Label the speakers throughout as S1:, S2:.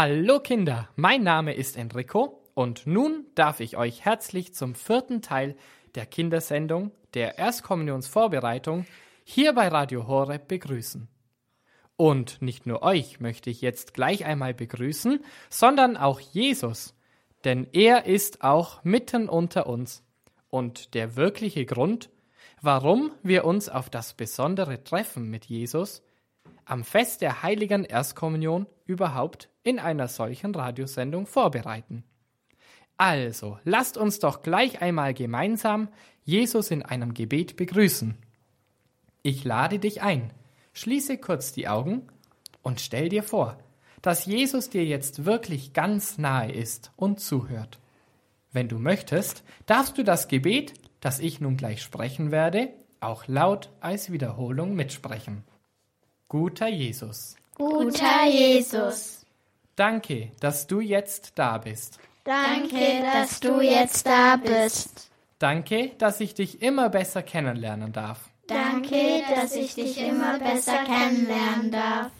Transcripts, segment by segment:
S1: Hallo Kinder, mein Name ist Enrico und nun darf ich euch herzlich zum vierten Teil der Kindersendung der Erstkommunionsvorbereitung hier bei Radio Horeb begrüßen. Und nicht nur euch möchte ich jetzt gleich einmal begrüßen, sondern auch Jesus, denn er ist auch mitten unter uns. Und der wirkliche Grund, warum wir uns auf das besondere Treffen mit Jesus am Fest der heiligen Erstkommunion überhaupt in einer solchen Radiosendung vorbereiten. Also, lasst uns doch gleich einmal gemeinsam Jesus in einem Gebet begrüßen. Ich lade dich ein, schließe kurz die Augen und stell dir vor, dass Jesus dir jetzt wirklich ganz nahe ist und zuhört. Wenn du möchtest, darfst du das Gebet, das ich nun gleich sprechen werde, auch laut als Wiederholung mitsprechen. Guter Jesus.
S2: Guter Jesus.
S1: Danke, dass du jetzt da bist.
S2: Danke, dass du jetzt da bist.
S1: Danke, dass ich dich immer besser kennenlernen darf.
S2: Danke, dass ich dich immer besser kennenlernen darf.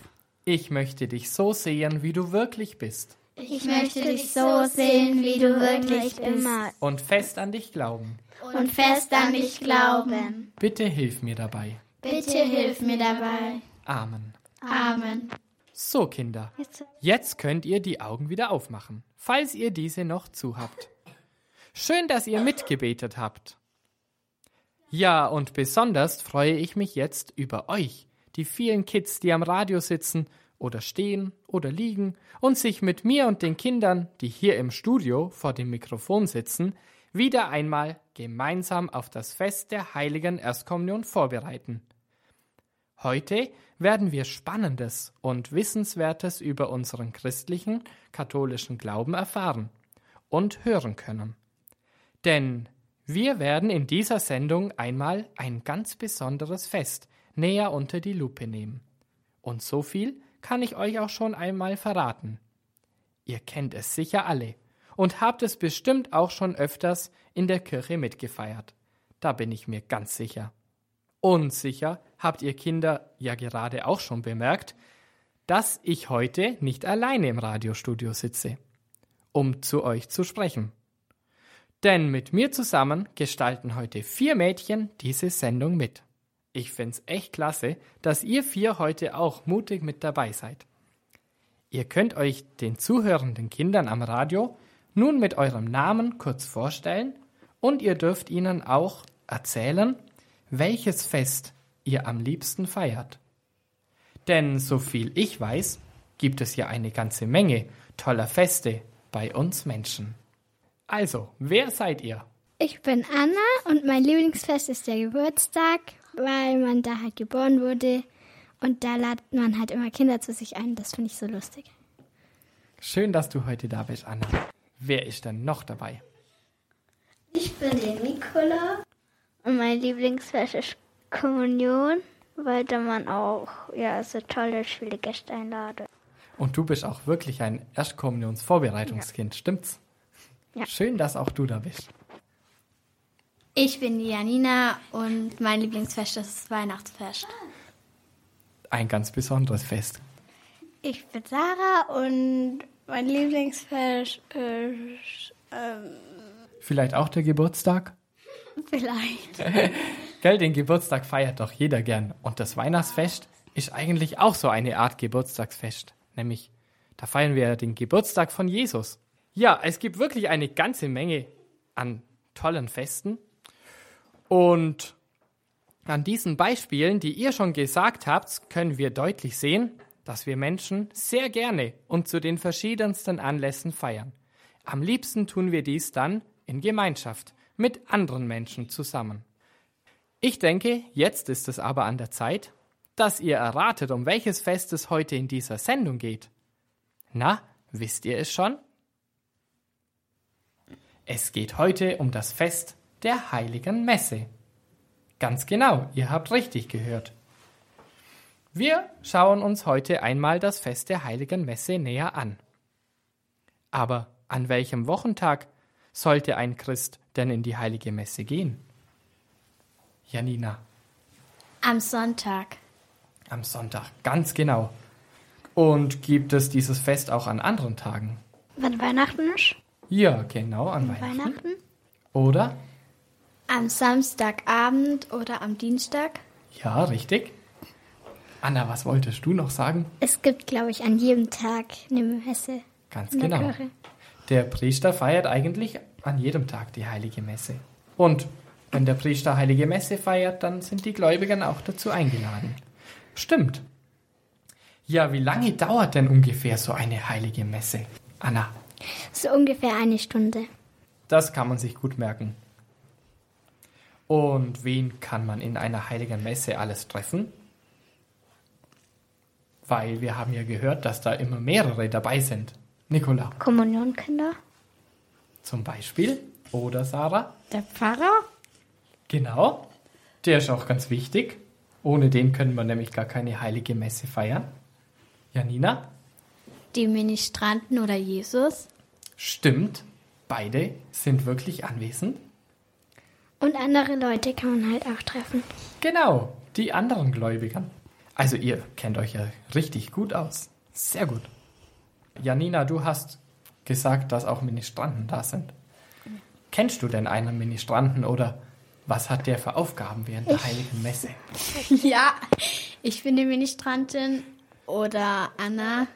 S1: Ich möchte dich so sehen, wie du wirklich bist.
S2: Ich möchte dich so sehen, wie du wirklich bist.
S1: Und fest an dich glauben.
S2: Und fest an dich glauben.
S1: Bitte hilf mir dabei.
S2: Bitte hilf mir dabei.
S1: Amen.
S2: Amen.
S1: So, Kinder, jetzt könnt ihr die Augen wieder aufmachen, falls ihr diese noch zu habt. Schön, dass ihr mitgebetet habt. Ja, und besonders freue ich mich jetzt über euch, die vielen Kids, die am Radio sitzen oder stehen oder liegen und sich mit mir und den Kindern, die hier im Studio vor dem Mikrofon sitzen, wieder einmal gemeinsam auf das Fest der heiligen Erstkommunion vorbereiten. Heute werden wir Spannendes und Wissenswertes über unseren christlichen, katholischen Glauben erfahren und hören können. Denn wir werden in dieser Sendung einmal ein ganz besonderes Fest näher unter die Lupe nehmen. Und so viel kann ich euch auch schon einmal verraten. Ihr kennt es sicher alle und habt es bestimmt auch schon öfters in der Kirche mitgefeiert. Da bin ich mir ganz sicher. Und sicher habt ihr Kinder ja gerade auch schon bemerkt, dass ich heute nicht alleine im Radiostudio sitze, um zu euch zu sprechen. Denn mit mir zusammen gestalten heute vier Mädchen diese Sendung mit. Ich find's echt klasse, dass ihr vier heute auch mutig mit dabei seid. Ihr könnt euch den zuhörenden Kindern am Radio nun mit eurem Namen kurz vorstellen und ihr dürft ihnen auch erzählen, welches Fest ihr am liebsten feiert. Denn so viel ich weiß, gibt es ja eine ganze Menge toller Feste bei uns Menschen. Also, wer seid ihr?
S3: Ich bin Anna und mein Lieblingsfest ist der Geburtstag, weil man da halt geboren wurde und da ladet man halt immer Kinder zu sich ein. Das finde ich so lustig.
S1: Schön, dass du heute da bist, Anna. Wer ist denn noch dabei?
S4: Ich bin der Nikola und mein Lieblingsfest ist Kommunion, weil da man auch ja so tolle, viele Gäste einladet.
S1: Und du bist auch wirklich ein Erstkommunionsvorbereitungskind, ja. stimmt's?
S4: Ja.
S1: Schön, dass auch du da bist.
S5: Ich bin die Janina und mein Lieblingsfest ist das Weihnachtsfest.
S1: Ein ganz besonderes Fest.
S6: Ich bin Sarah und mein Lieblingsfest ist. Ähm,
S1: Vielleicht auch der Geburtstag?
S6: Vielleicht.
S1: Gell, den Geburtstag feiert doch jeder gern. Und das Weihnachtsfest ist eigentlich auch so eine Art Geburtstagsfest. Nämlich, da feiern wir den Geburtstag von Jesus. Ja, es gibt wirklich eine ganze Menge an tollen Festen. Und an diesen Beispielen, die ihr schon gesagt habt, können wir deutlich sehen, dass wir Menschen sehr gerne und zu den verschiedensten Anlässen feiern. Am liebsten tun wir dies dann in Gemeinschaft mit anderen Menschen zusammen. Ich denke, jetzt ist es aber an der Zeit, dass ihr erratet, um welches Fest es heute in dieser Sendung geht. Na, wisst ihr es schon? Es geht heute um das Fest der heiligen Messe. Ganz genau, ihr habt richtig gehört. Wir schauen uns heute einmal das Fest der heiligen Messe näher an. Aber an welchem Wochentag sollte ein Christ denn in die heilige Messe gehen? Janina.
S5: Am Sonntag.
S1: Am Sonntag, ganz genau. Und gibt es dieses Fest auch an anderen Tagen?
S4: Wann Weihnachten ist?
S1: Ja, genau, an Weihnachten.
S4: Weihnachten?
S1: Oder?
S5: Am Samstagabend oder am Dienstag?
S1: Ja, richtig. Anna, was wolltest du noch sagen?
S3: Es gibt, glaube ich, an jedem Tag eine Messe.
S1: Ganz genau.
S3: Kirche.
S1: Der Priester feiert eigentlich an jedem Tag die heilige Messe. Und wenn der Priester heilige Messe feiert, dann sind die Gläubigen auch dazu eingeladen. Stimmt. Ja, wie lange dauert denn ungefähr so eine heilige Messe? Anna,
S3: So ungefähr eine Stunde.
S1: das kann man sich gut merken. Und wen kann man in einer heiligen Messe alles treffen? Weil wir haben ja gehört, dass da immer mehrere dabei sind. Nicola
S4: Kommunionkinder?
S1: Zum Beispiel. Oder Sarah?
S5: Der Pfarrer?
S1: Genau. Der ist auch ganz wichtig. Ohne den können wir nämlich gar keine heilige Messe feiern. Janina?
S5: Die Ministranten oder Jesus?
S1: Stimmt. Beide sind wirklich anwesend.
S3: Und andere Leute kann man halt auch treffen.
S1: Genau, die anderen Gläubigen. Also ihr kennt euch ja richtig gut aus. Sehr gut. Janina, du hast gesagt, dass auch Ministranten da sind. Kennst du denn einen Ministranten oder was hat der für Aufgaben während der heiligen Messe?
S5: Ja, ich bin die Ministrantin oder Anna.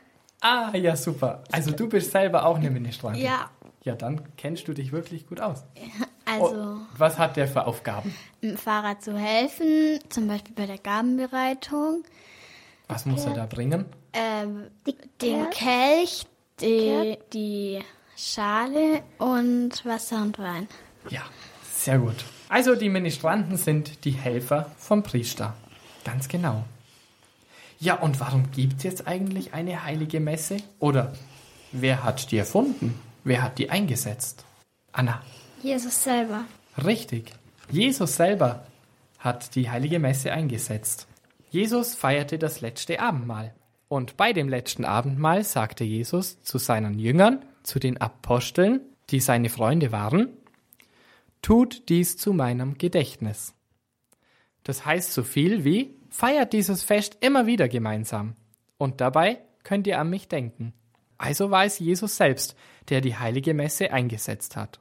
S1: Ah, ja, super. Also du bist selber auch eine Ministrantin.
S5: Ja,
S1: Ja, dann kennst du dich wirklich gut aus.
S5: also
S1: Und was hat der für Aufgaben?
S5: dem Pfarrer zu helfen, zum Beispiel bei der Gabenbereitung,
S1: Was muss er da bringen?
S5: ähm, den Kelch, die, die Schale und Wasser und Wein.
S1: Ja, sehr gut. Also die Ministranten sind die Helfer vom Priester. Ganz genau. Ja, und warum gibt es jetzt eigentlich eine heilige Messe? Oder wer hat die erfunden? Wer hat die eingesetzt? Anna.
S3: Jesus selber.
S1: Richtig. Jesus selber hat die heilige Messe eingesetzt. Jesus feierte das letzte Abendmahl. Und bei dem letzten Abendmahl sagte Jesus zu seinen Jüngern, zu den Aposteln, die seine Freunde waren, Tut dies zu meinem Gedächtnis. Das heißt so viel wie, feiert dieses Fest immer wieder gemeinsam. Und dabei könnt ihr an mich denken. Also war es Jesus selbst, der die heilige Messe eingesetzt hat.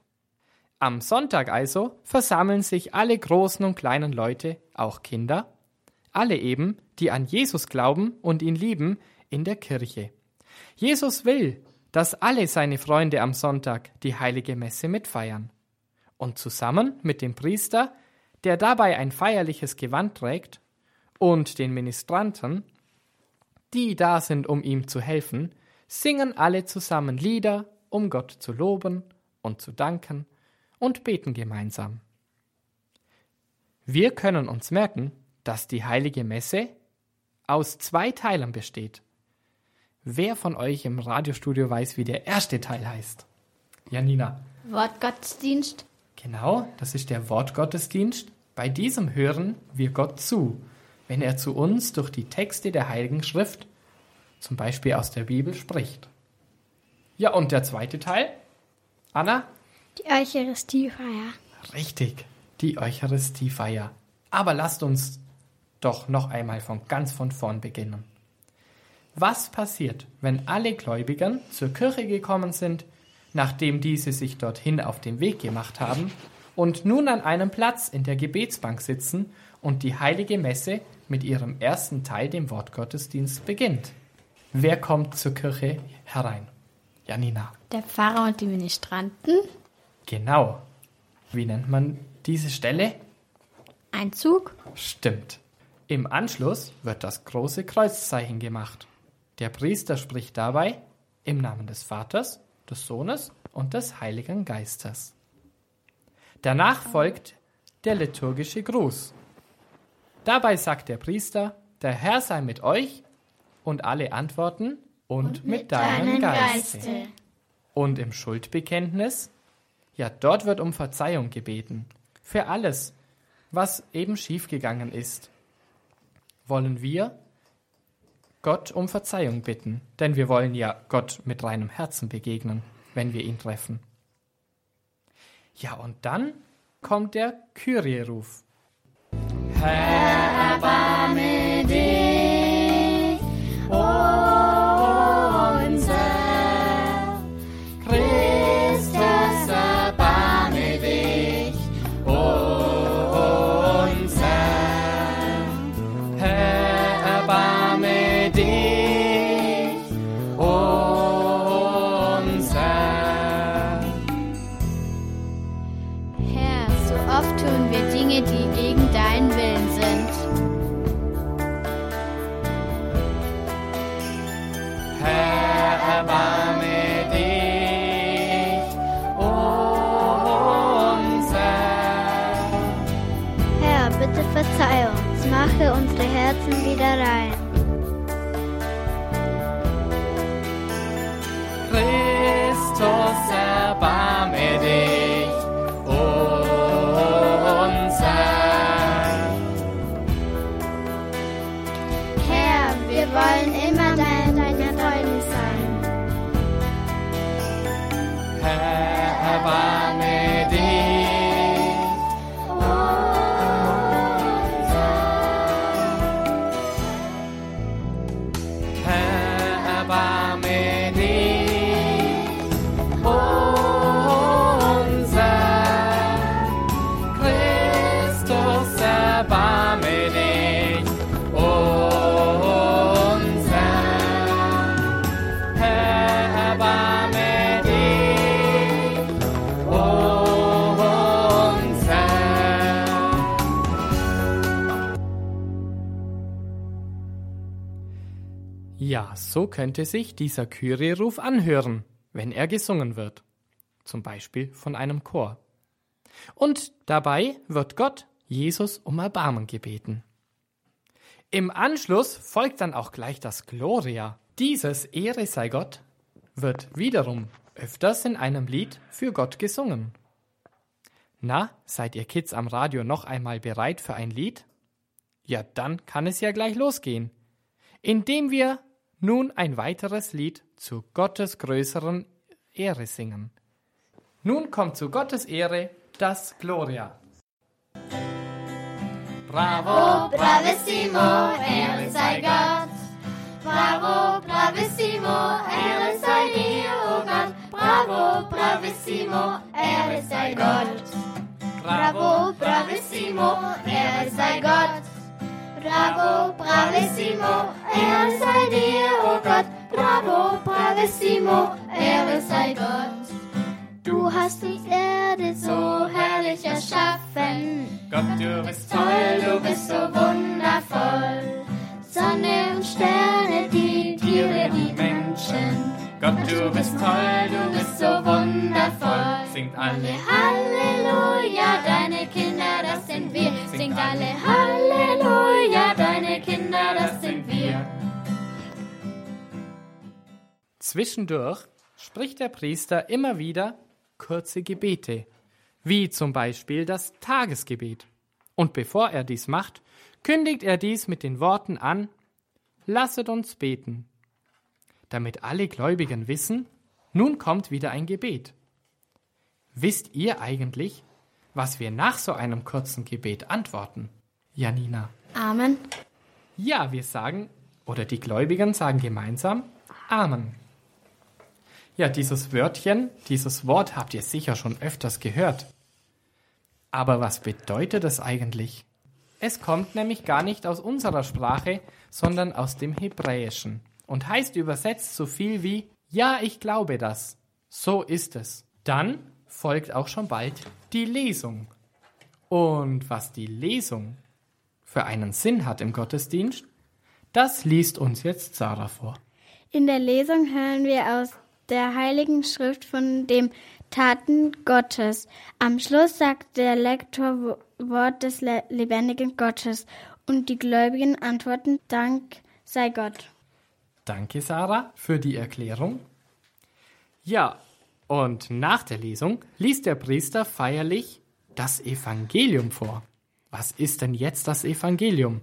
S1: Am Sonntag also versammeln sich alle großen und kleinen Leute, auch Kinder, alle eben, die an Jesus glauben und ihn lieben, in der Kirche. Jesus will, dass alle seine Freunde am Sonntag die heilige Messe mitfeiern. Und zusammen mit dem Priester, der dabei ein feierliches Gewand trägt, und den Ministranten, die da sind, um ihm zu helfen, singen alle zusammen Lieder, um Gott zu loben und zu danken und beten gemeinsam. Wir können uns merken, dass die heilige Messe aus zwei Teilen besteht. Wer von euch im Radiostudio weiß, wie der erste Teil heißt? Janina.
S5: Wortgottesdienst.
S1: Genau, das ist der Wortgottesdienst. Bei diesem hören wir Gott zu, wenn er zu uns durch die Texte der Heiligen Schrift, zum Beispiel aus der Bibel, spricht. Ja, und der zweite Teil? Anna?
S3: Die Eucharistiefeier.
S1: Richtig, die Eucharistiefeier. Aber lasst uns doch noch einmal von ganz von vorn beginnen. Was passiert, wenn alle Gläubigen zur Kirche gekommen sind, nachdem diese sich dorthin auf den Weg gemacht haben und nun an einem Platz in der Gebetsbank sitzen und die heilige Messe mit ihrem ersten Teil, dem Wortgottesdienst, beginnt? Wer kommt zur Kirche herein? Janina.
S5: Der Pfarrer und die Ministranten.
S1: Genau. Wie nennt man diese Stelle?
S5: Einzug.
S1: Stimmt. Im Anschluss wird das große Kreuzzeichen gemacht. Der Priester spricht dabei im Namen des Vaters, des Sohnes und des Heiligen Geistes. Danach folgt der liturgische Gruß. Dabei sagt der Priester, der Herr sei mit euch und alle antworten und, mit, deinem Geiste. Und im Schuldbekenntnis, ja, dort wird um Verzeihung gebeten. Für alles, was eben schiefgegangen ist. Wollen wir Gott um Verzeihung bitten, denn wir wollen ja Gott mit reinem Herzen begegnen, wenn wir ihn treffen. Ja, und dann kommt der Kyrie-Ruf. Herr, erbarme dich, bitte verzeih uns, mache unsere Herzen wieder rein. Ja, so könnte sich dieser Kyrie-Ruf anhören, wenn er gesungen wird. Zum Beispiel von einem Chor. Und dabei wird Gott Jesus um Erbarmen gebeten. Im Anschluss folgt dann auch gleich das Gloria. Dieses Ehre sei Gott wird wiederum öfters in einem Lied für Gott gesungen. Na, seid ihr Kids am Radio noch einmal bereit für ein Lied? Ja, dann kann es ja gleich losgehen, indem wir nun ein weiteres Lied zu Gottes größeren Ehre singen. Nun kommt zu Gottes Ehre das Gloria.
S2: Bravo, bravissimo, Ehre sei Gott. Bravo, bravissimo, Ehre sei dir, oh Gott. Bravo, bravissimo, Ehre sei Gott. Bravo, bravissimo, er sei Gott. Bravo, bravissimo, er sei dir, oh Gott. Bravo, bravissimo, er sei Gott. Du hast die Erde so herrlich erschaffen.
S1: Gott, du bist toll, du bist so wundervoll.
S2: Sonne und Sterne, die Tiere, die Menschen.
S1: Gott, du bist toll, du bist so wundervoll. Singt alle
S2: Halleluja, deine Kinder, das sind wir. Singt alle Halleluja,
S1: Zwischendurch spricht der Priester immer wieder kurze Gebete, wie zum Beispiel das Tagesgebet. Und bevor er dies macht, kündigt er dies mit den Worten an, Lasset uns beten damit alle Gläubigen wissen, nun kommt wieder ein Gebet. Wisst ihr eigentlich, was wir nach so einem kurzen Gebet antworten? Janina.
S5: Amen.
S1: Ja, wir sagen, oder die Gläubigen sagen gemeinsam Amen. Ja, dieses Wörtchen, dieses Wort habt ihr sicher schon öfters gehört. Aber was bedeutet es eigentlich? Es kommt nämlich gar nicht aus unserer Sprache, sondern aus dem Hebräischen und heißt übersetzt so viel wie Ja, ich glaube das. So ist es. Dann folgt auch schon bald die Lesung. Und was die Lesung für einen Sinn hat im Gottesdienst, das liest uns jetzt Sarah vor.
S3: In der Lesung hören wir aus der Heiligen Schrift von dem Taten Gottes. Am Schluss sagt der Lektor Wort des lebendigen Gottes und die Gläubigen antworten Dank sei Gott.
S1: Danke, Sarah, für die Erklärung. Ja, und nach der Lesung liest der Priester feierlich das Evangelium vor. Was ist denn jetzt das Evangelium?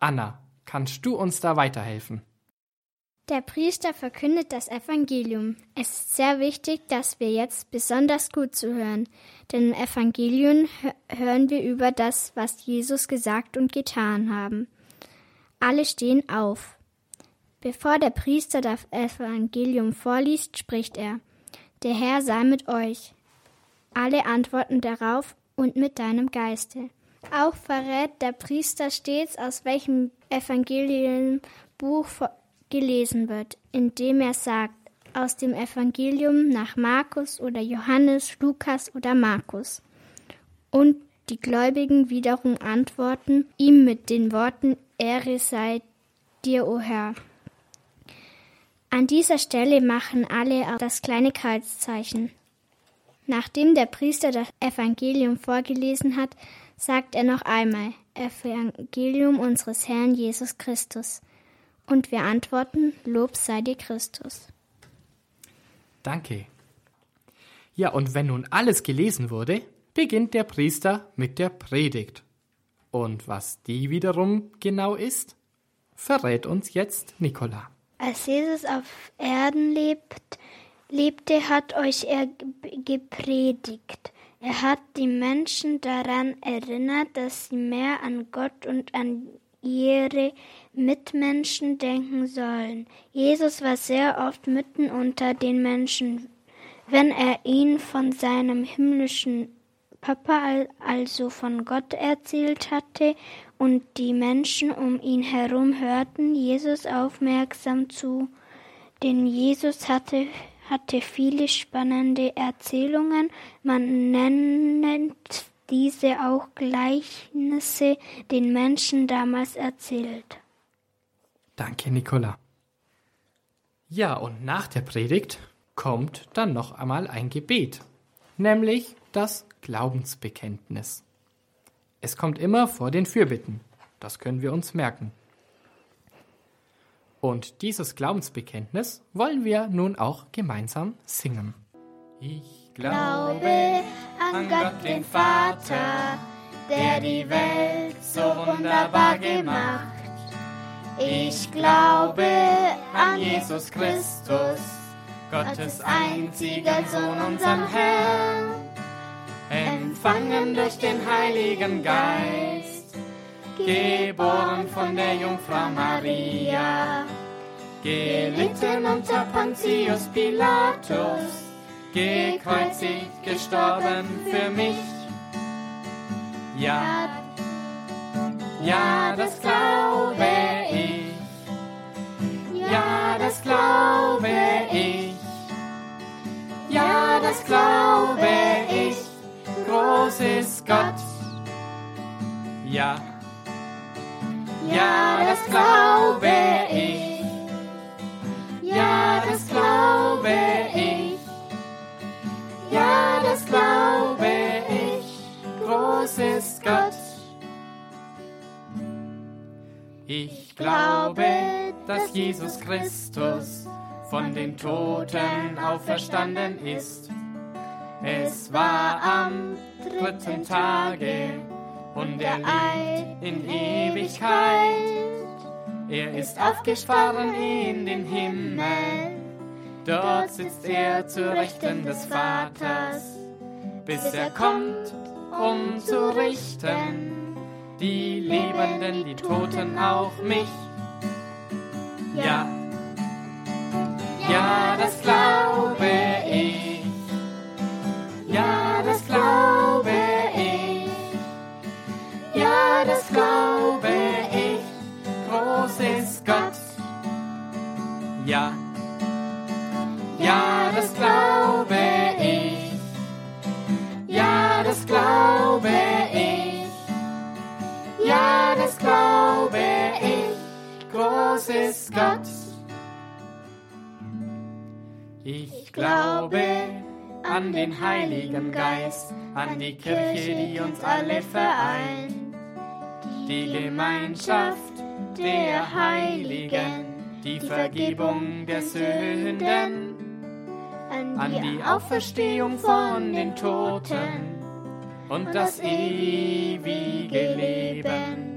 S1: Anna, kannst du uns da weiterhelfen?
S3: Der Priester verkündet das Evangelium. Es ist sehr wichtig, dass wir jetzt besonders gut zuhören, denn im Evangelium hören wir über das, was Jesus gesagt und getan haben. Alle stehen auf. Bevor der Priester das Evangelium vorliest, spricht er, der Herr sei mit euch. Alle antworten darauf und mit deinem Geiste. Auch verrät der Priester stets, aus welchem Evangeliumbuch gelesen wird, indem er sagt, aus dem Evangelium nach Markus oder Johannes, Lukas oder Markus. Und die Gläubigen wiederum antworten ihm mit den Worten, Ehre sei dir, o Herr. An dieser Stelle machen alle das kleine Kreuzzeichen. Nachdem der Priester das Evangelium vorgelesen hat, sagt er noch einmal Evangelium unseres Herrn Jesus Christus. Und wir antworten Lob sei dir Christus.
S1: Danke. Ja, und wenn nun alles gelesen wurde, beginnt der Priester mit der Predigt. Und was die wiederum genau ist, verrät uns jetzt Nikola.
S4: Als Jesus auf Erden lebt, lebte, hat euch er gepredigt. Er hat die Menschen daran erinnert, dass sie mehr an Gott und an ihre Mitmenschen denken sollen. Jesus war sehr oft mitten unter den Menschen. Wenn er ihnen von seinem himmlischen Papa, also von Gott erzählt hatte und die Menschen um ihn herum hörten Jesus aufmerksam zu, denn Jesus hatte, hatte viele spannende Erzählungen, man nennt diese auch Gleichnisse den Menschen damals erzählt.
S1: Danke, Nicola. Ja, und nach der Predigt kommt dann noch einmal ein Gebet, nämlich das Glaubensbekenntnis. Es kommt immer vor den Fürbitten, das können wir uns merken. Und dieses Glaubensbekenntnis wollen wir nun auch gemeinsam singen.
S2: Ich glaube an Gott den Vater, der die Welt so wunderbar gemacht. Ich glaube an Jesus Christus, Gottes einziger Sohn, unseren Herrn, empfangen durch den Heiligen Geist, geboren von der Jungfrau Maria, gelitten unter Pontius Pilatus, gekreuzigt, gestorben für mich. Ja, ja, das glaube ich. Ja, das glaube ich. Ja, das glaube ich. Groß ist Gott. Ja, ja, das glaube ich. Glaube, dass Jesus Christus von den Toten auferstanden ist. Es war am dritten Tage und er lebt in Ewigkeit. Er ist aufgefahren in den Himmel, dort sitzt er zu Rechten des Vaters, bis er kommt, um zu richten die Lebenden, die Toten, auch mich. Ja, ja, das glaube Gott. Ich glaube an den Heiligen Geist, an die Kirche, die uns alle vereint, die Gemeinschaft der Heiligen, die Vergebung der Sünden, an die Auferstehung von den Toten und das ewige Leben,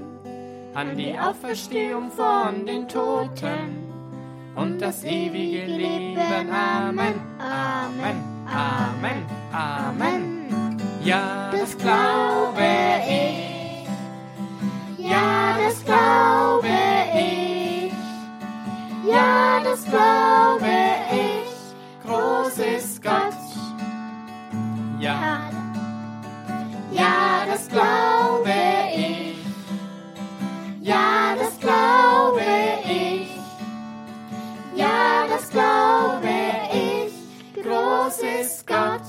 S2: an die Auferstehung von den Toten und das ewige Leben. Amen, Amen, Amen, Amen. Ja, das glaube ich. Ja, das glaube ich. Ja, das glaube ich. Groß ist Gott. Ja, ja, das glaube ich. Ja, das glaube ich. Ja, das glaube ich. Groß Gott.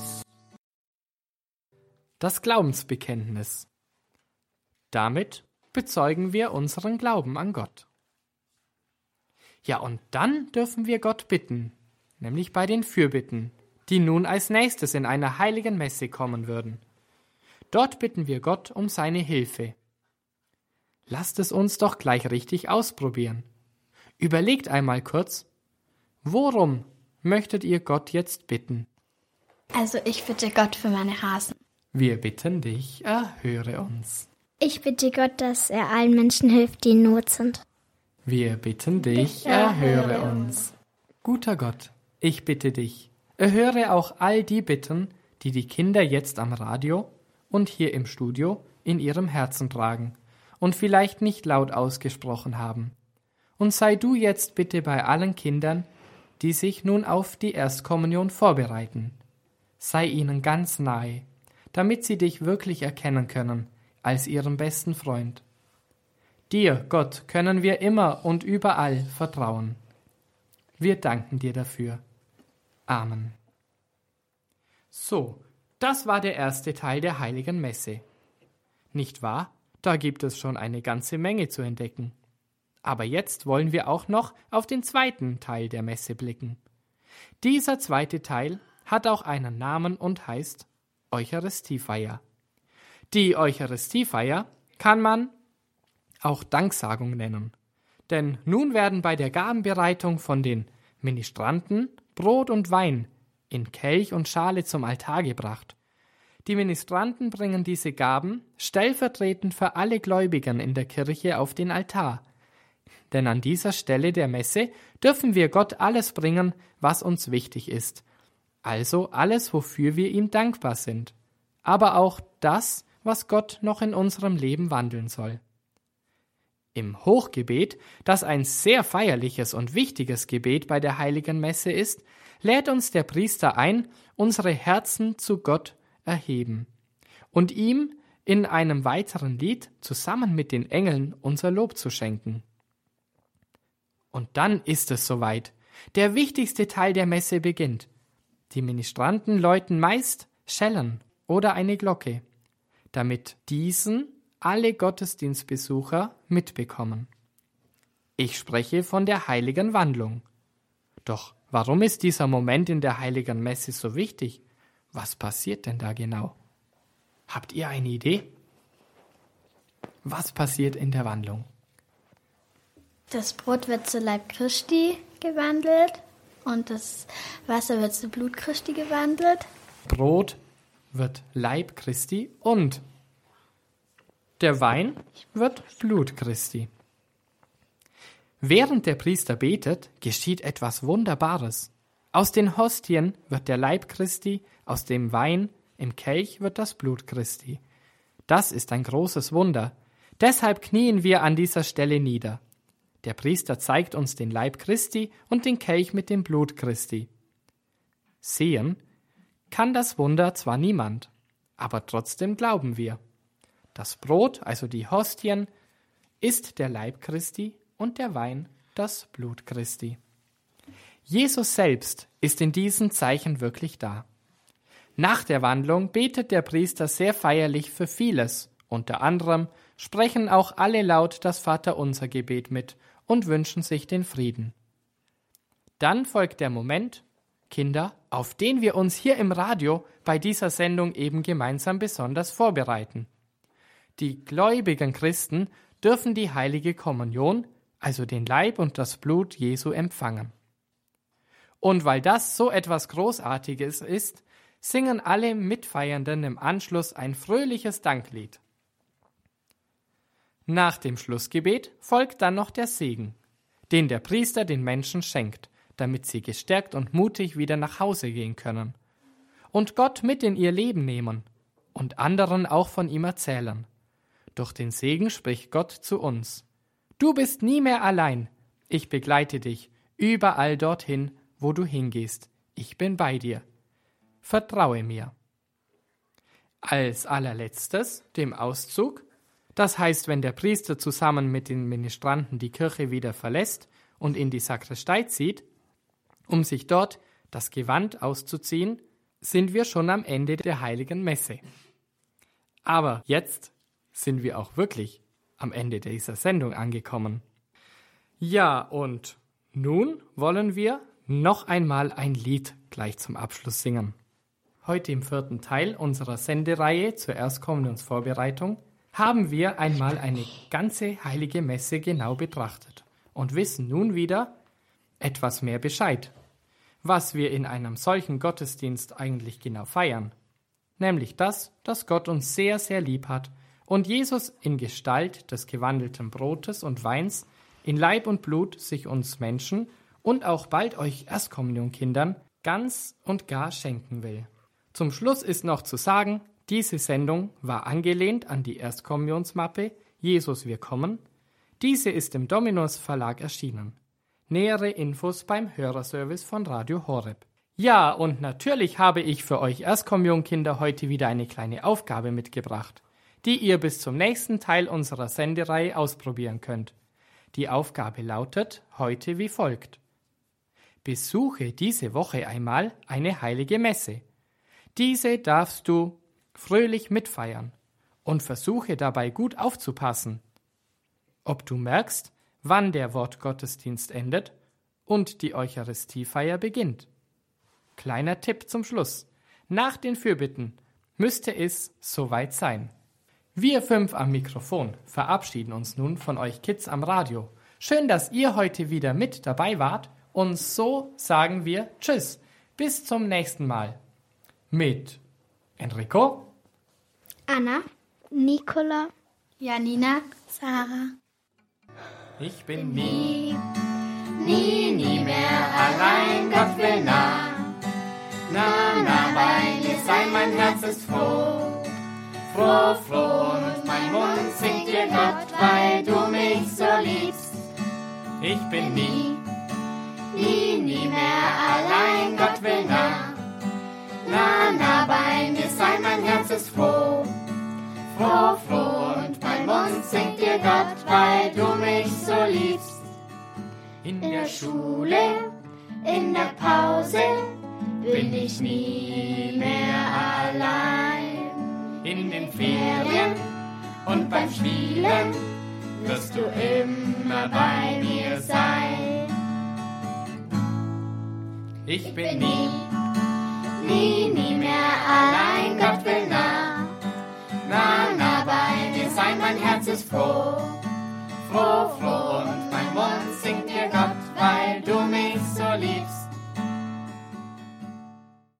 S1: Das Glaubensbekenntnis. Damit bezeugen wir unseren Glauben an Gott. Ja, und dann dürfen wir Gott bitten, nämlich bei den Fürbitten, die nun als nächstes in einer heiligen Messe kommen würden. Dort bitten wir Gott um seine Hilfe. Lasst es uns doch gleich richtig ausprobieren. Überlegt einmal kurz, worum möchtet ihr Gott jetzt bitten?
S5: Also ich bitte Gott für meine Hasen.
S1: Wir bitten dich, erhöre uns.
S3: Ich bitte Gott, dass er allen Menschen hilft, die in Not sind.
S1: Wir bitten dich, erhöre uns. Guter Gott, ich bitte dich, erhöre auch all die Bitten, die die Kinder jetzt am Radio und hier im Studio in ihrem Herzen tragen und vielleicht nicht laut ausgesprochen haben. Und sei du jetzt bitte bei allen Kindern, die sich nun auf die Erstkommunion vorbereiten. Sei ihnen ganz nahe, damit sie dich wirklich erkennen können als ihren besten Freund. Dir, Gott, können wir immer und überall vertrauen. Wir danken dir dafür. Amen. So, das war der erste Teil der heiligen Messe. Nicht wahr? Da gibt es schon eine ganze Menge zu entdecken. Aber jetzt wollen wir auch noch auf den zweiten Teil der Messe blicken. Dieser zweite Teil hat auch einen Namen und heißt Eucharistiefeier. Die Eucharistiefeier kann man auch Danksagung nennen. Denn nun werden bei der Gabenbereitung von den Ministranten Brot und Wein in Kelch und Schale zum Altar gebracht. Die Ministranten bringen diese Gaben stellvertretend für alle Gläubigen in der Kirche auf den Altar. Denn an dieser Stelle der Messe dürfen wir Gott alles bringen, was uns wichtig ist. Also alles, wofür wir ihm dankbar sind. Aber auch das, was Gott noch in unserem Leben wandeln soll. Im Hochgebet, das ein sehr feierliches und wichtiges Gebet bei der heiligen Messe ist, lädt uns der Priester ein, unsere Herzen zu Gott erheben und ihm in einem weiteren Lied zusammen mit den Engeln unser Lob zu schenken. Und dann ist es soweit. Der wichtigste Teil der Messe beginnt. Die Ministranten läuten meist Schellen oder eine Glocke, damit diesen alle Gottesdienstbesucher mitbekommen. Ich spreche von der heiligen Wandlung. Doch warum ist dieser Moment in der heiligen Messe so wichtig? Was passiert denn da genau? Habt ihr eine Idee? Was passiert in der Wandlung?
S5: Das Brot wird zu Leib Christi gewandelt und das Wasser wird zu Blut Christi gewandelt.
S1: Brot wird Leib Christi und der Wein wird Blut Christi. Während der Priester betet, geschieht etwas Wunderbares. Aus den Hostien wird der Leib Christi, aus dem Wein im Kelch wird das Blut Christi. Das ist ein großes Wunder. Deshalb knien wir an dieser Stelle nieder. Der Priester zeigt uns den Leib Christi und den Kelch mit dem Blut Christi. Sehen kann das Wunder zwar niemand, aber trotzdem glauben wir. Das Brot, also die Hostien, ist der Leib Christi und der Wein das Blut Christi. Jesus selbst ist in diesen Zeichen wirklich da. Nach der Wandlung betet der Priester sehr feierlich für vieles. Unter anderem sprechen auch alle laut das Vaterunser Gebet mit und wünschen sich den Frieden. Dann folgt der Moment, Kinder, auf den wir uns hier im Radio bei dieser Sendung eben gemeinsam besonders vorbereiten. Die gläubigen Christen dürfen die heilige Kommunion, also den Leib und das Blut Jesu empfangen. Und weil das so etwas Großartiges ist, singen alle Mitfeiernden im Anschluss ein fröhliches Danklied. Nach dem Schlussgebet folgt dann noch der Segen, den der Priester den Menschen schenkt, damit sie gestärkt und mutig wieder nach Hause gehen können und Gott mit in ihr Leben nehmen und anderen auch von ihm erzählen. Durch den Segen spricht Gott zu uns. Du bist nie mehr allein. Ich begleite dich überall dorthin, wo du hingehst. Ich bin bei dir. Vertraue mir. Als allerletztes dem Auszug, das heißt, wenn der Priester zusammen mit den Ministranten die Kirche wieder verlässt und in die Sakristei zieht, um sich dort das Gewand auszuziehen, sind wir schon am Ende der heiligen Messe. Aber jetzt sind wir auch wirklich am Ende dieser Sendung angekommen. Ja, und nun wollen wir noch einmal ein Lied gleich zum Abschluss singen. Heute im vierten Teil unserer Sendereihe zur Erstkommunionsvorbereitung haben wir einmal eine ganze heilige Messe genau betrachtet und wissen nun wieder etwas mehr Bescheid, was wir in einem solchen Gottesdienst eigentlich genau feiern, nämlich das, dass Gott uns sehr, sehr lieb hat und Jesus in Gestalt des gewandelten Brotes und Weins in Leib und Blut sich uns Menschen und auch bald euch Erstkommunionkindern ganz und gar schenken will. Zum Schluss ist noch zu sagen, diese Sendung war angelehnt an die Erstkommunionsmappe Jesus wir kommen. Diese ist im Dominus Verlag erschienen. Nähere Infos beim Hörerservice von Radio Horeb. Ja, und natürlich habe ich für euch Erstkommunionkinder heute wieder eine kleine Aufgabe mitgebracht die ihr bis zum nächsten Teil unserer Sendereihe ausprobieren könnt. Die Aufgabe lautet heute wie folgt. Besuche diese Woche einmal eine heilige Messe. Diese darfst du fröhlich mitfeiern und versuche dabei gut aufzupassen. Ob du merkst, wann der Wortgottesdienst endet und die Eucharistiefeier beginnt. Kleiner Tipp zum Schluss. Nach den Fürbitten müsste es soweit sein. Wir fünf am Mikrofon verabschieden uns nun von euch Kids am Radio. Schön, dass ihr heute wieder mit dabei wart und so sagen wir Tschüss. Bis zum nächsten Mal. Mit Enrico,
S3: Anna,
S4: Nicola,
S6: Janina, Sarah.
S1: ich bin nie,
S2: Nie, nie mehr allein, Gott will nah. Nah, nah bei dir sein, mein Herz ist froh. Froh, froh und mein Mund singt dir Gott, weil du mich so liebst.
S1: ich bin nie,
S2: Nie, ist froh. Froh, froh und mein Mund singt dir Gott, weil du mich so liebst.
S1: in der
S2: Schule, in der Pause bin ich nie mehr allein.
S1: in den Ferien
S2: und beim Spielen wirst du immer bei mir sein.
S1: ich bin nie,
S2: Nie, nie mehr allein, Gott will nah. Nah, nah bei dir sein, mein Herz ist froh. Froh, froh und mein Mund singt dir Gott, weil du mich so liebst.